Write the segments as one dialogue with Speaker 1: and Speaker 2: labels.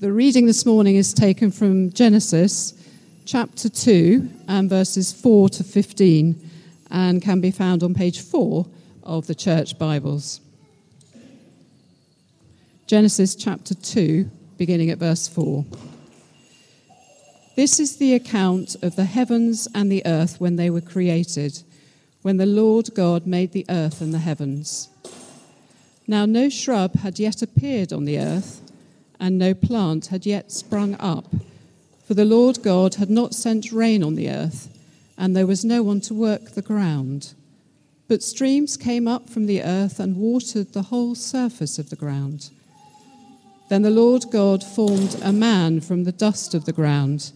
Speaker 1: The reading this morning is taken from Genesis chapter 2 and verses 4 to 15 and can be found on page 4 of the church Bibles. Genesis chapter 2, beginning at verse 4. This is the account of the heavens and the earth when they were created, when the Lord God made the earth and the heavens. Now no shrub had yet appeared on the earth, and no plant had yet sprung up, for the Lord God had not sent rain on the earth, and there was no one to work the ground. But streams came up from the earth and watered the whole surface of the ground. Then the Lord God formed a man from the dust of the ground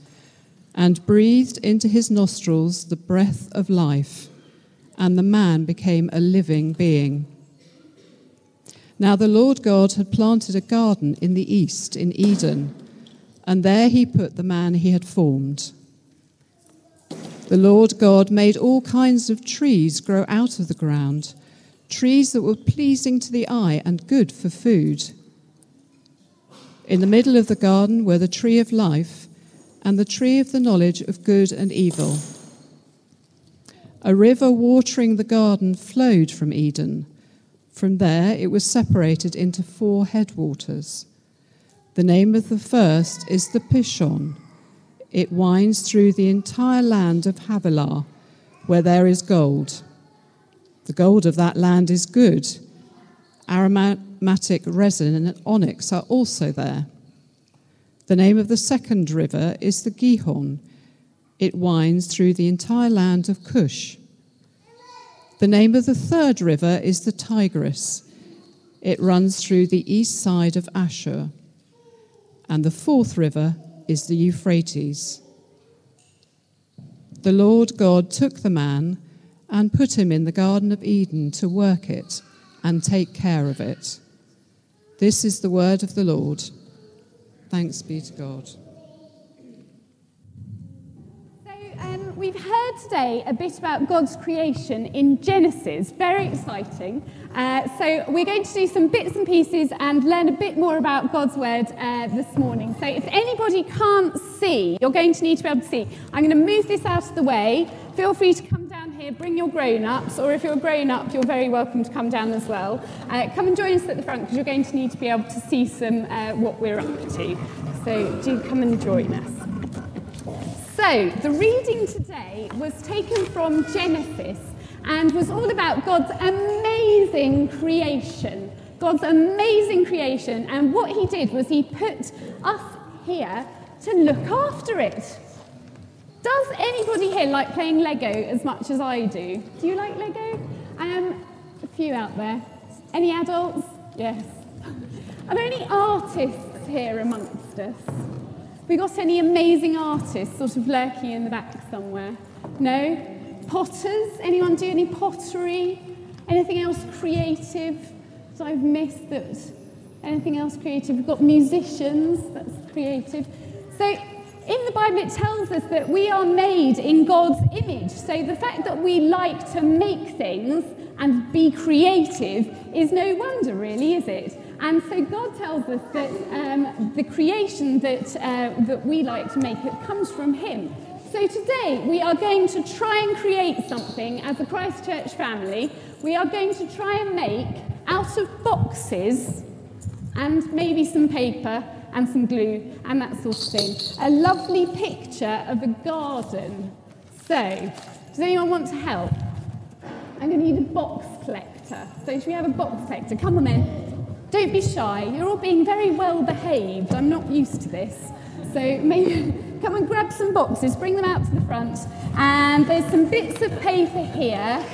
Speaker 1: and breathed into his nostrils the breath of life, and the man became a living being. Now the Lord God had planted a garden in the east, in Eden, and there he put the man he had formed. The Lord God made all kinds of trees grow out of the ground, trees that were pleasing to the eye and good for food. In the middle of the garden were the tree of life and the tree of the knowledge of good and evil. A river watering the garden flowed from Eden from there, it was separated into four headwaters. The name of the first is the Pishon. It winds through the entire land of Havilah, where there is gold. The gold of that land is good. Aromatic resin and onyx are also there. The name of the second river is the Gihon. It winds through the entire land of Cush. The name of the third river is the Tigris. It runs through the east side of Ashur. And the fourth river is the Euphrates. The Lord God took the man and put him in the Garden of Eden to work it and take care of it. This is the word of the Lord. Thanks be to God.
Speaker 2: We've heard today a bit about God's creation in Genesis. Very exciting. Uh, so we're going to do some bits and pieces and learn a bit more about God's word uh, this morning. So if anybody can't see, you're going to need to be able to see. I'm going to move this out of the way. Feel free to come down here, bring your grown-ups, or if you're a grown-up, you're very welcome to come down as well. Uh, come and join us at the front because you're going to need to be able to see some uh, what we're up to. So do come and join us. So, the reading today was taken from Genesis and was all about God's amazing creation. God's amazing creation. And what he did was he put us here to look after it. Does anybody here like playing Lego as much as I do? Do you like Lego? Um, a few out there. Any adults? Yes. Are there any artists here amongst us? We got any amazing artists sort of lurking in the back somewhere? No? Potters? Anyone do any pottery? Anything else creative that I've missed that anything else creative? We've got musicians, that's creative. So in the Bible, it tells us that we are made in God's image. So the fact that we like to make things and be creative is no wonder, really, is it? And so God tells us that um, the creation that, uh, that we like to make it comes from Him. So today we are going to try and create something as a Christchurch family. We are going to try and make out of boxes and maybe some paper and some glue and that sort of thing a lovely picture of a garden. So, does anyone want to help? I'm going to need a box collector. So, should we have a box collector? Come on then. Don't be shy. You're all being very well behaved. I'm not used to this. So maybe come and grab some boxes, bring them out to the front. And there's some bits of paper here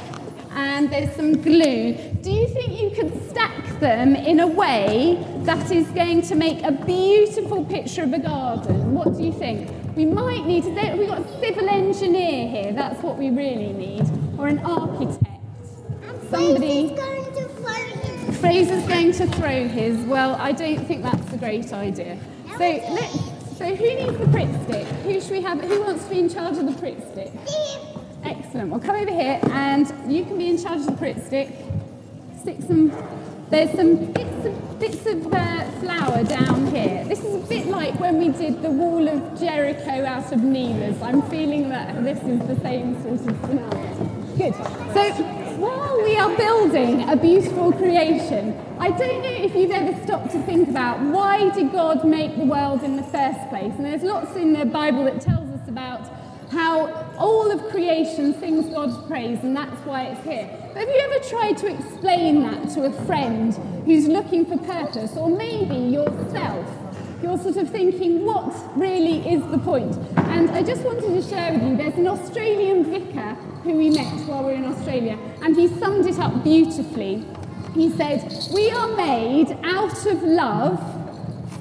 Speaker 2: and there's some glue. Do you think you could stack them in a way that is going to make a beautiful picture of a garden? What do you think? We might need we've got a civil engineer here, that's what we really need, or an architect.
Speaker 3: Somebody.
Speaker 2: Fraser's going to throw his. Well, I don't think that's a great idea. So let's. So who needs the Pritt stick? Who should we have? Who wants to be in charge of the Pritt stick? Excellent. Well, come over here, and you can be in charge of the Pritt stick. Stick some. There's some bits of, bits of uh, flour down here. This is a bit like when we did the wall of Jericho out of Neelers. I'm feeling that this is the same sort of scenario. Good. So we are building a beautiful creation, I don't know if you've ever stopped to think about why did God make the world in the first place? And there's lots in the Bible that tells us about how all of creation sings God's praise, and that's why it's here. But have you ever tried to explain that to a friend who's looking for purpose, or maybe yourself? You're sort of thinking, what really is the point? And I just wanted to share with you there's an Australian vicar who we met while we were in Australia, and he summed it up beautifully. He said, We are made out of love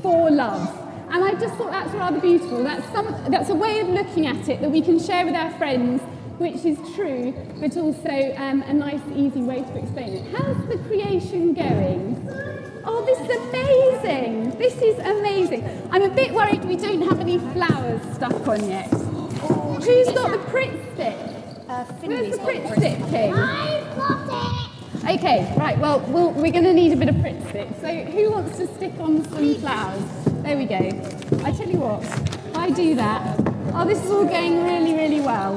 Speaker 2: for love. And I just thought that's rather beautiful. That's, some, that's a way of looking at it that we can share with our friends, which is true, but also um, a nice, easy way to explain it. How's the creation going? Oh, this is amazing. This is amazing. I'm a bit worried we don't have any flowers stuck on yet. Who's got the Pritt stick?
Speaker 4: Uh,
Speaker 2: Where's the
Speaker 4: got
Speaker 2: Pritt
Speaker 4: the
Speaker 2: stick, King?
Speaker 3: I've got it.
Speaker 2: Okay, right, well, we'll we're going to need a bit of Pritt stick. So who wants to stick on some flowers? There we go. I tell you what, I do that. Oh, this is all going really, really well.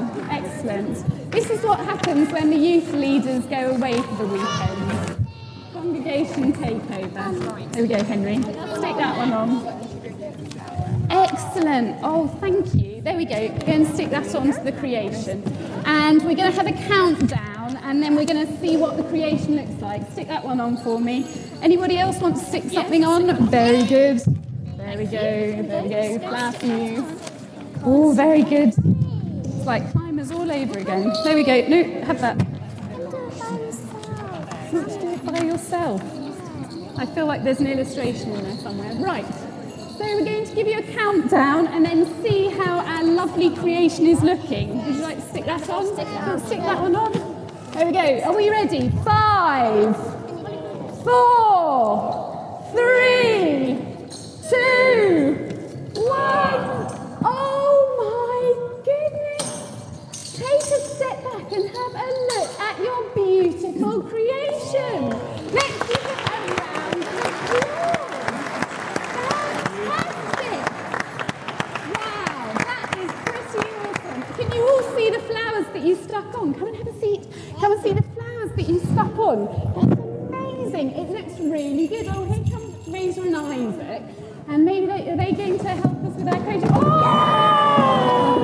Speaker 2: Excellent. This is what happens when the youth leaders go away for the weekend. Congregation takeover. There we go, Henry. Stick that one on. Excellent. Oh, thank you. There we go. We're going to stick that onto the creation. And we're going to have a countdown and then we're going to see what the creation looks like. Stick that one on for me. Anybody else want to stick something on? Very good. There we go. There we go. For you. Oh, very good. It's like climbers all over again. There we go. No, have that. Not to do it by yourself. I feel like there's an illustration in there somewhere. Right. So we're going to give you a countdown and then see how our lovely creation is looking. Would you like to stick that on? Stick that, stick that one on. There we go. Are we ready? Five, four, three, two, and have a look at your beautiful creation. Let's give it a round of applause. Fantastic. Wow, that is pretty awesome. Can you all see the flowers that you stuck on? Come and have a seat. Come and see the flowers that you stuck on. That's amazing. It looks really good. Oh, here comes Fraser and Isaac. And maybe they, are they going to help us with our creation? Oh!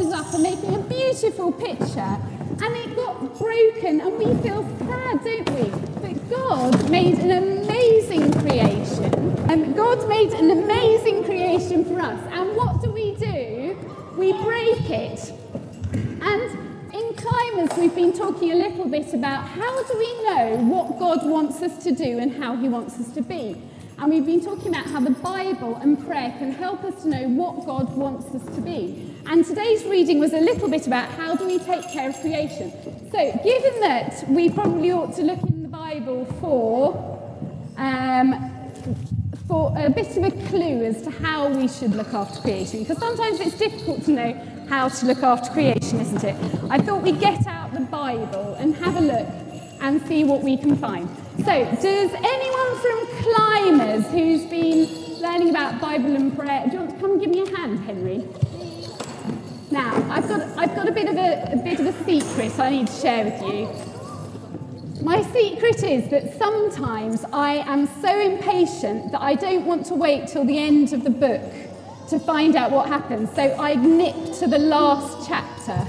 Speaker 2: Boxes up and making a beautiful picture, and it got broken, and we feel sad, don't we? But God made an amazing creation. And God made an amazing creation for us. And what do we do? We break it. And in climbers, we've been talking a little bit about how do we know what God wants us to do and how He wants us to be. And we've been talking about how the Bible and prayer can help us to know what God wants us to be. And today's reading was a little bit about how do we take care of creation. So, given that we probably ought to look in the Bible for um, for a bit of a clue as to how we should look after creation, because sometimes it's difficult to know how to look after creation, isn't it? I thought we'd get out the Bible and have a look and see what we can find. So, does anyone from Climbers who's been learning about Bible and prayer, do you want to come and give me a hand, Henry? Now, I've got, I've got a, bit of a, a bit of a secret I need to share with you. My secret is that sometimes I am so impatient that I don't want to wait till the end of the book to find out what happens. So I nip to the last chapter.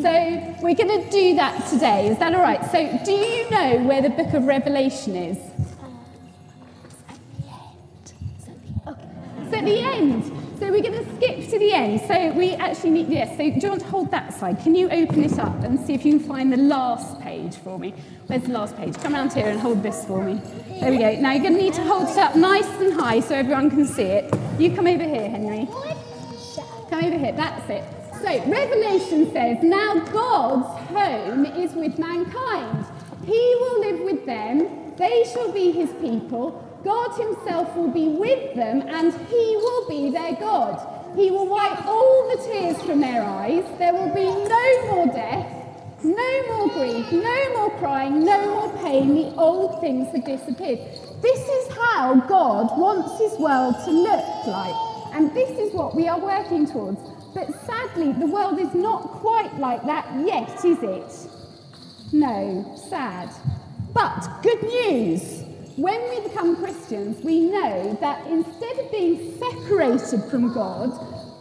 Speaker 2: So we're going to do that today. Is that all right? So do you know where the book of Revelation is? It's at the end. It's at the end. So we're going to skip to the end. So we actually need, yes, so do you want to hold that side? Can you open it up and see if you can find the last page for me? Where's the last page? Come around here and hold this for me. There we go. Now you're going to need to hold it up nice and high so everyone can see it. You come over here, Henry. Come over here, that's it. So, Revelation says, Now God's home is with mankind. He will live with them, they shall be his people. God himself will be with them, and he will be their God. He will wipe all the tears from their eyes. There will be no more death, no more grief, no more crying, no more pain. The old things have disappeared. This is how God wants his world to look like. And this is what we are working towards. But sadly, the world is not quite like that yet, is it? No, sad. But good news. When we become Christians, we know that instead of being separated from God,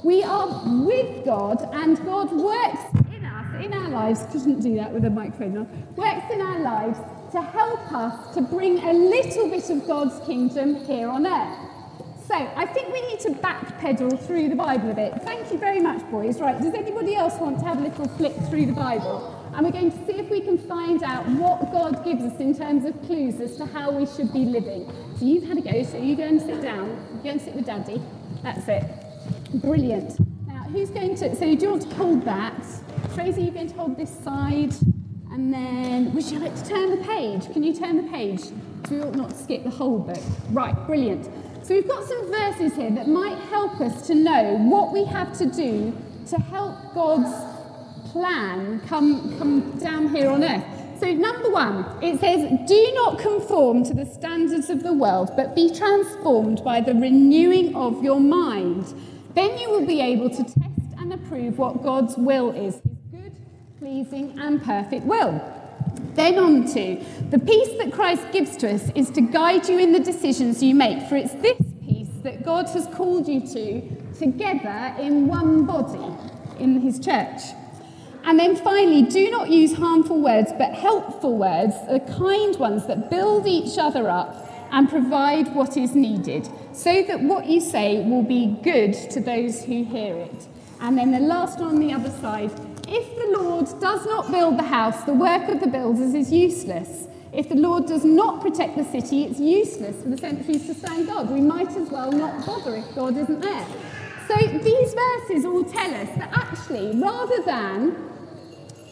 Speaker 2: we are with God and God works in us, in our lives, couldn't do that with a microphone on, works in our lives to help us to bring a little bit of God's kingdom here on earth. So I think we need to backpedal through the Bible a bit. Thank you very much, boys. Right, does anybody else want to have a little flick through the Bible? And we're going to see if we can find out what God gives us in terms of clues as to how we should be living. So you've had a go, so you go and sit down. You go and sit with Daddy. That's it. Brilliant. Now, who's going to... So do you want to hold that? Tracy, you're going to hold this side. And then, would you like to turn the page? Can you turn the page? So we ought not to skip the whole book. Right, brilliant. So we've got some verses here that might help us to know what we have to do to help God's plan come, come down here on earth. So, number one, it says, Do not conform to the standards of the world, but be transformed by the renewing of your mind. Then you will be able to test and approve what God's will is his good, pleasing, and perfect will. Then on to the peace that Christ gives to us is to guide you in the decisions you make, for it's this peace that God has called you to together in one body in his church. And then finally, do not use harmful words, but helpful words, the kind ones that build each other up and provide what is needed, so that what you say will be good to those who hear it. And then the last one on the other side if the Lord does not build the house, the work of the builders is useless. If the Lord does not protect the city, it's useless for the sentries to stand guard. We might as well not bother if God isn't there. So these verses all tell us that actually, rather than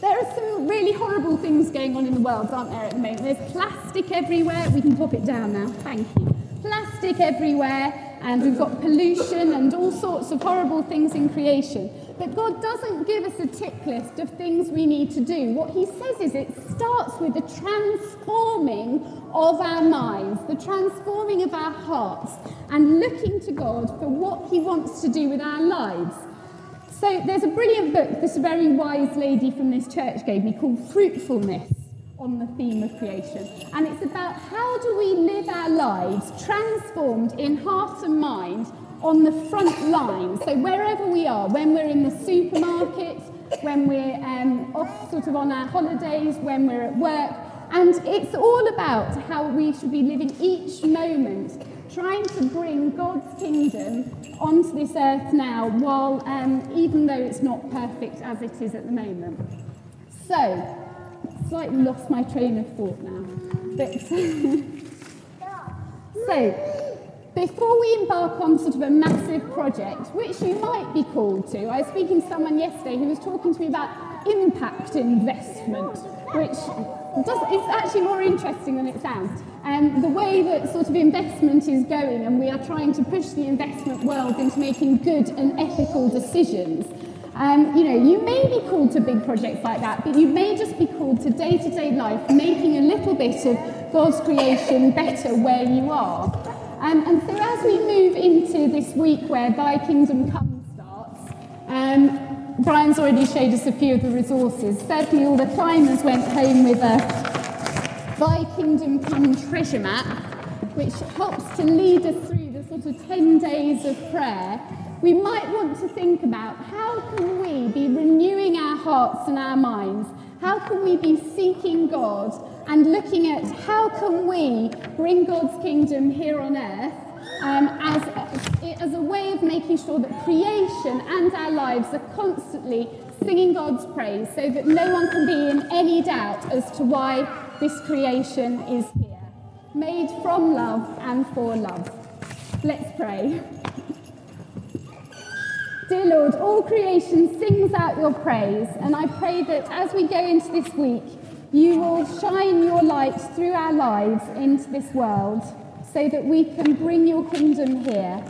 Speaker 2: there are some really horrible things going on in the world, aren't there, at the moment? There's plastic everywhere. We can pop it down now. Thank you. Plastic everywhere, and we've got pollution and all sorts of horrible things in creation. But God doesn't give us a tick list of things we need to do. What He says is it starts with the transforming of our minds, the transforming of our hearts, and looking to God for what He wants to do with our lives. So there's a brilliant book this very wise lady from this church gave me called Fruitfulness on the theme of creation. And it's about how do we live our lives transformed in heart and mind on the front line. So wherever we are, when we're in the supermarket, when we're um, off sort of on our holidays, when we're at work, and it's all about how we should be living each moment, trying to bring God's kingdom onto this earth now, while um, even though it's not perfect as it is at the moment. So, slightly lost my train of thought now. But so, before we embark on sort of a massive project, which you might be called to, I was speaking to someone yesterday who was talking to me about impact investment, which does, it's actually more interesting than it sounds. Um, the way that sort of investment is going, and we are trying to push the investment world into making good and ethical decisions. Um, you know, you may be called to big projects like that, but you may just be called to day-to-day -day life, making a little bit of God's creation better where you are. Um, and so as we move into this week where Thy Kingdom Come starts, um, Brian's already showed us a few of the resources. Certainly all the climbers went home with a Thy Kingdom Come treasure map, which helps to lead us through the sort of 10 days of prayer. We might want to think about how can we be renewing our hearts and our minds? How can we be seeking God and looking at how can we bring God's kingdom here on earth um, as, as a way of making sure that creation and our lives are constantly singing God's praise so that no one can be in any doubt as to why this creation is here, made from love and for love. Let's pray. Dear Lord, all creation sings out your praise, and I pray that as we go into this week, you will shine your light through our lives into this world so that we can bring your kingdom here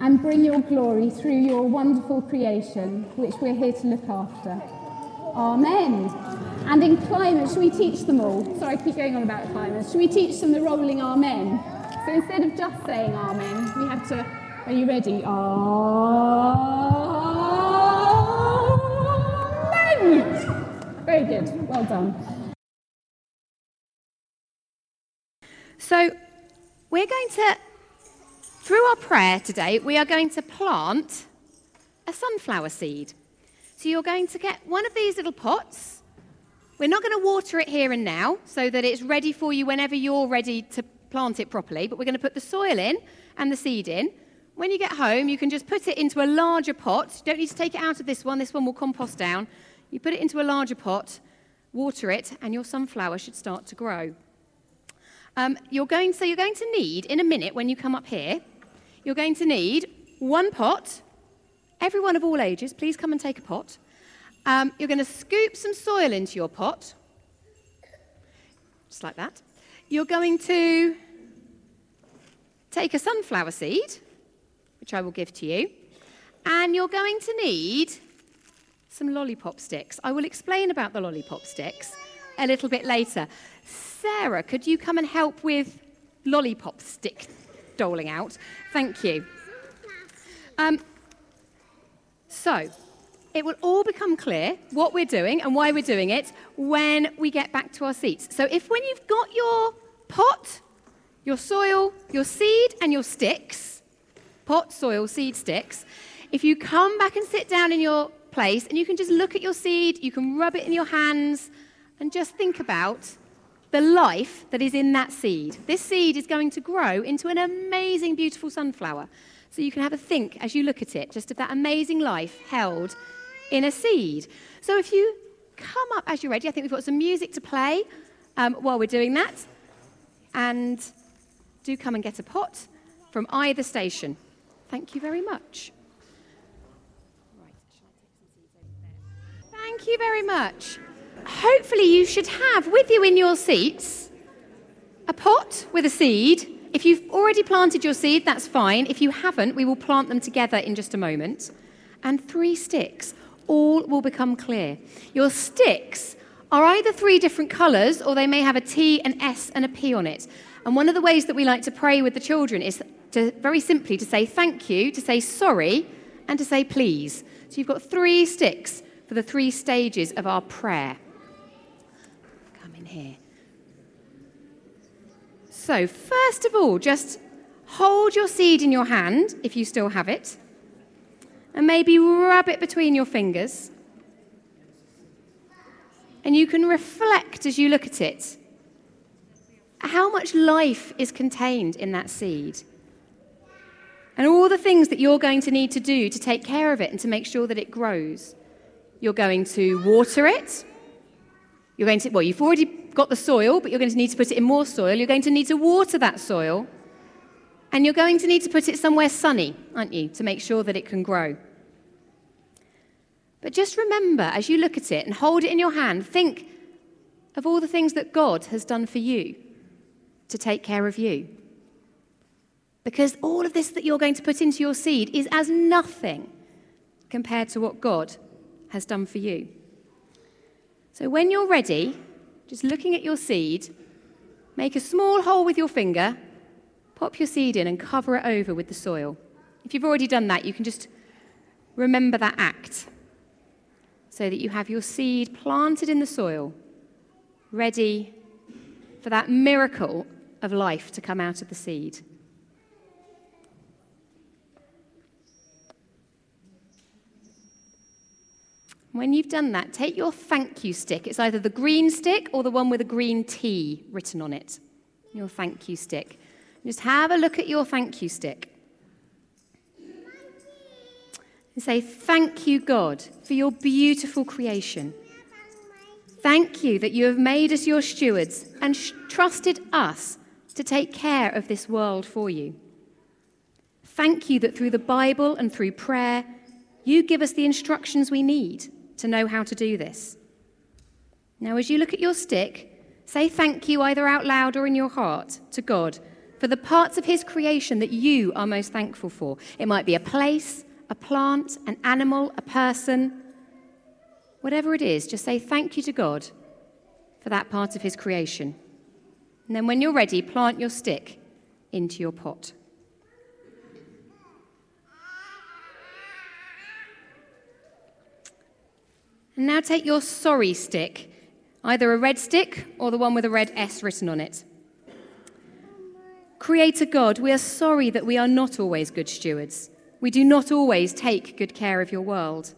Speaker 2: and bring your glory through your wonderful creation, which we're here to look after. Amen. And in climbers, should we teach them all? Sorry, I keep going on about climbers. Should we teach them the rolling amen? So instead of just saying amen, we have to. Are you ready? Amen. Very good. Well done.
Speaker 4: So, we're going to, through our prayer today, we are going to plant a sunflower seed. So, you're going to get one of these little pots. We're not going to water it here and now so that it's ready for you whenever you're ready to plant it properly, but we're going to put the soil in and the seed in. When you get home, you can just put it into a larger pot. You don't need to take it out of this one, this one will compost down. You put it into a larger pot, water it, and your sunflower should start to grow. Um, you're going, so you're going to need, in a minute when you come up here, you're going to need one pot. Everyone of all ages, please come and take a pot. Um, you're going to scoop some soil into your pot, just like that. You're going to take a sunflower seed, which I will give to you, and you're going to need some lollipop sticks. I will explain about the lollipop sticks a little bit later. Sarah, could you come and help with lollipop stick doling out? Thank you. Um, so, it will all become clear what we're doing and why we're doing it when we get back to our seats. So, if when you've got your pot, your soil, your seed, and your sticks pot, soil, seed, sticks if you come back and sit down in your place and you can just look at your seed, you can rub it in your hands, and just think about the life that is in that seed. This seed is going to grow into an amazing, beautiful sunflower. So you can have a think as you look at it, just of that amazing life held in a seed. So if you come up as you're ready, I think we've got some music to play um, while we're doing that. And do come and get a pot from either station. Thank you very much. Thank you very much. Hopefully, you should have with you in your seats a pot with a seed. If you've already planted your seed, that's fine. If you haven't, we will plant them together in just a moment. And three sticks. All will become clear. Your sticks are either three different colours or they may have a T, an S, and a P on it. And one of the ways that we like to pray with the children is to very simply to say thank you, to say sorry, and to say please. So you've got three sticks for the three stages of our prayer. Here. So, first of all, just hold your seed in your hand if you still have it, and maybe rub it between your fingers. And you can reflect as you look at it how much life is contained in that seed. And all the things that you're going to need to do to take care of it and to make sure that it grows. You're going to water it. You're going to, well, you've already got the soil, but you're going to need to put it in more soil. You're going to need to water that soil. And you're going to need to put it somewhere sunny, aren't you, to make sure that it can grow. But just remember, as you look at it and hold it in your hand, think of all the things that God has done for you to take care of you. Because all of this that you're going to put into your seed is as nothing compared to what God has done for you. So when you're ready, just looking at your seed, make a small hole with your finger, pop your seed in, and cover it over with the soil. If you've already done that, you can just remember that act so that you have your seed planted in the soil, ready for that miracle of life to come out of the seed. When you've done that, take your thank you stick. It's either the green stick or the one with a green T written on it. Your thank you stick. Just have a look at your thank you stick. And say, Thank you, God, for your beautiful creation. Thank you that you have made us your stewards and sh- trusted us to take care of this world for you. Thank you that through the Bible and through prayer, you give us the instructions we need to know how to do this. Now, as you look at your stick, say thank you either out loud or in your heart to God for the parts of His creation that you are most thankful for. It might be a place, a plant, an animal, a person. Whatever it is, just say thank you to God for that part of His creation. And then, when you're ready, plant your stick into your pot. And now take your sorry stick, either a red stick or the one with a red S written on it. Creator God, we are sorry that we are not always good stewards. We do not always take good care of your world.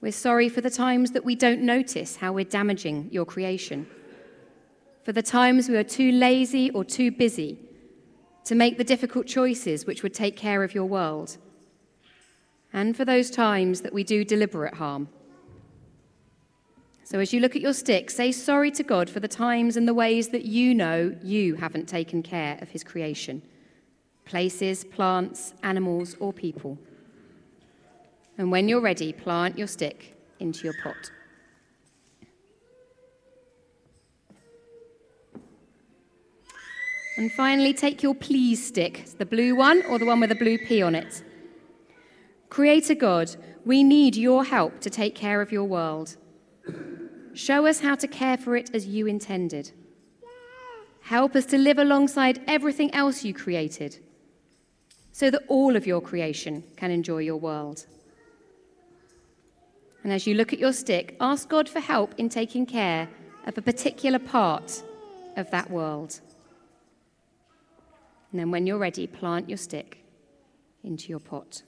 Speaker 4: We're sorry for the times that we don't notice how we're damaging your creation, for the times we are too lazy or too busy to make the difficult choices which would take care of your world, and for those times that we do deliberate harm. So, as you look at your stick, say sorry to God for the times and the ways that you know you haven't taken care of His creation places, plants, animals, or people. And when you're ready, plant your stick into your pot. And finally, take your please stick, the blue one or the one with a blue P on it. Creator God, we need your help to take care of your world. Show us how to care for it as you intended. Help us to live alongside everything else you created so that all of your creation can enjoy your world. And as you look at your stick, ask God for help in taking care of a particular part of that world. And then, when you're ready, plant your stick into your pot.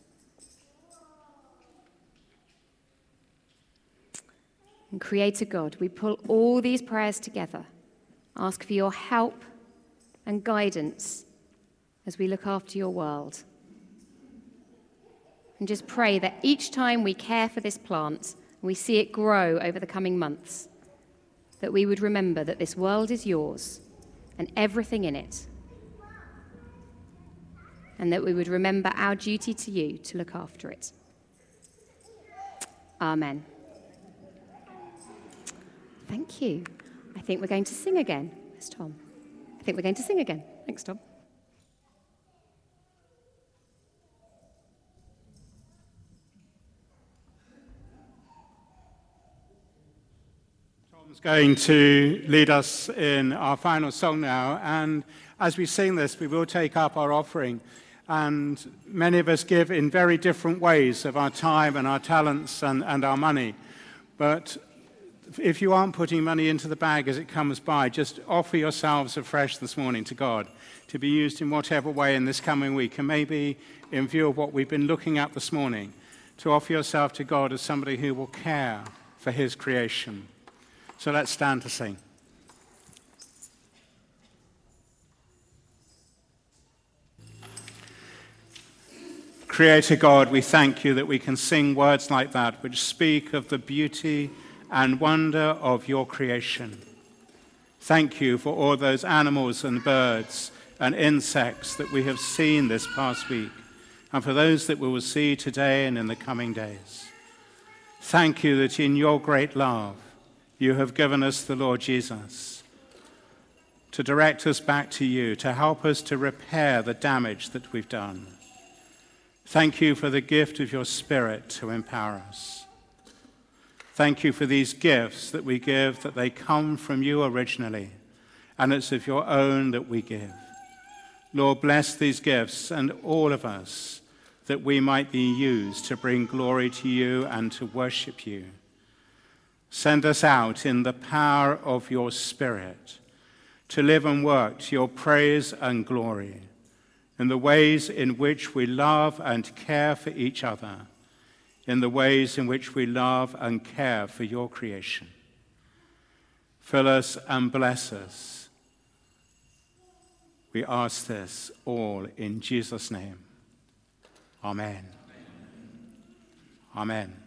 Speaker 4: And Creator God, we pull all these prayers together, ask for your help and guidance as we look after your world. And just pray that each time we care for this plant we see it grow over the coming months, that we would remember that this world is yours and everything in it. And that we would remember our duty to you to look after it. Amen. Thank you. I think we're going to sing again. Yes, Tom. I think we're going to sing again. Thanks, Tom.
Speaker 5: Tom's going to lead us in our final song now. And as we sing this, we will take up our offering. And many of us give in very different ways of our time and our talents and, and our money. But if you aren't putting money into the bag as it comes by, just offer yourselves afresh this morning to God to be used in whatever way in this coming week. And maybe in view of what we've been looking at this morning, to offer yourself to God as somebody who will care for his creation. So let's stand to sing. Creator God, we thank you that we can sing words like that which speak of the beauty and wonder of your creation. Thank you for all those animals and birds and insects that we have seen this past week, and for those that we will see today and in the coming days. Thank you that in your great love, you have given us the Lord Jesus to direct us back to you, to help us to repair the damage that we've done. Thank you for the gift of your Spirit to empower us. Thank you for these gifts that we give, that they come from you originally, and it's of your own that we give. Lord, bless these gifts and all of us that we might be used to bring glory to you and to worship you. Send us out in the power of your Spirit to live and work to your praise and glory in the ways in which we love and care for each other in the ways in which we love and care for your creation. Fill us and bless us. We ask this all in Jesus' name. Amen. Amen.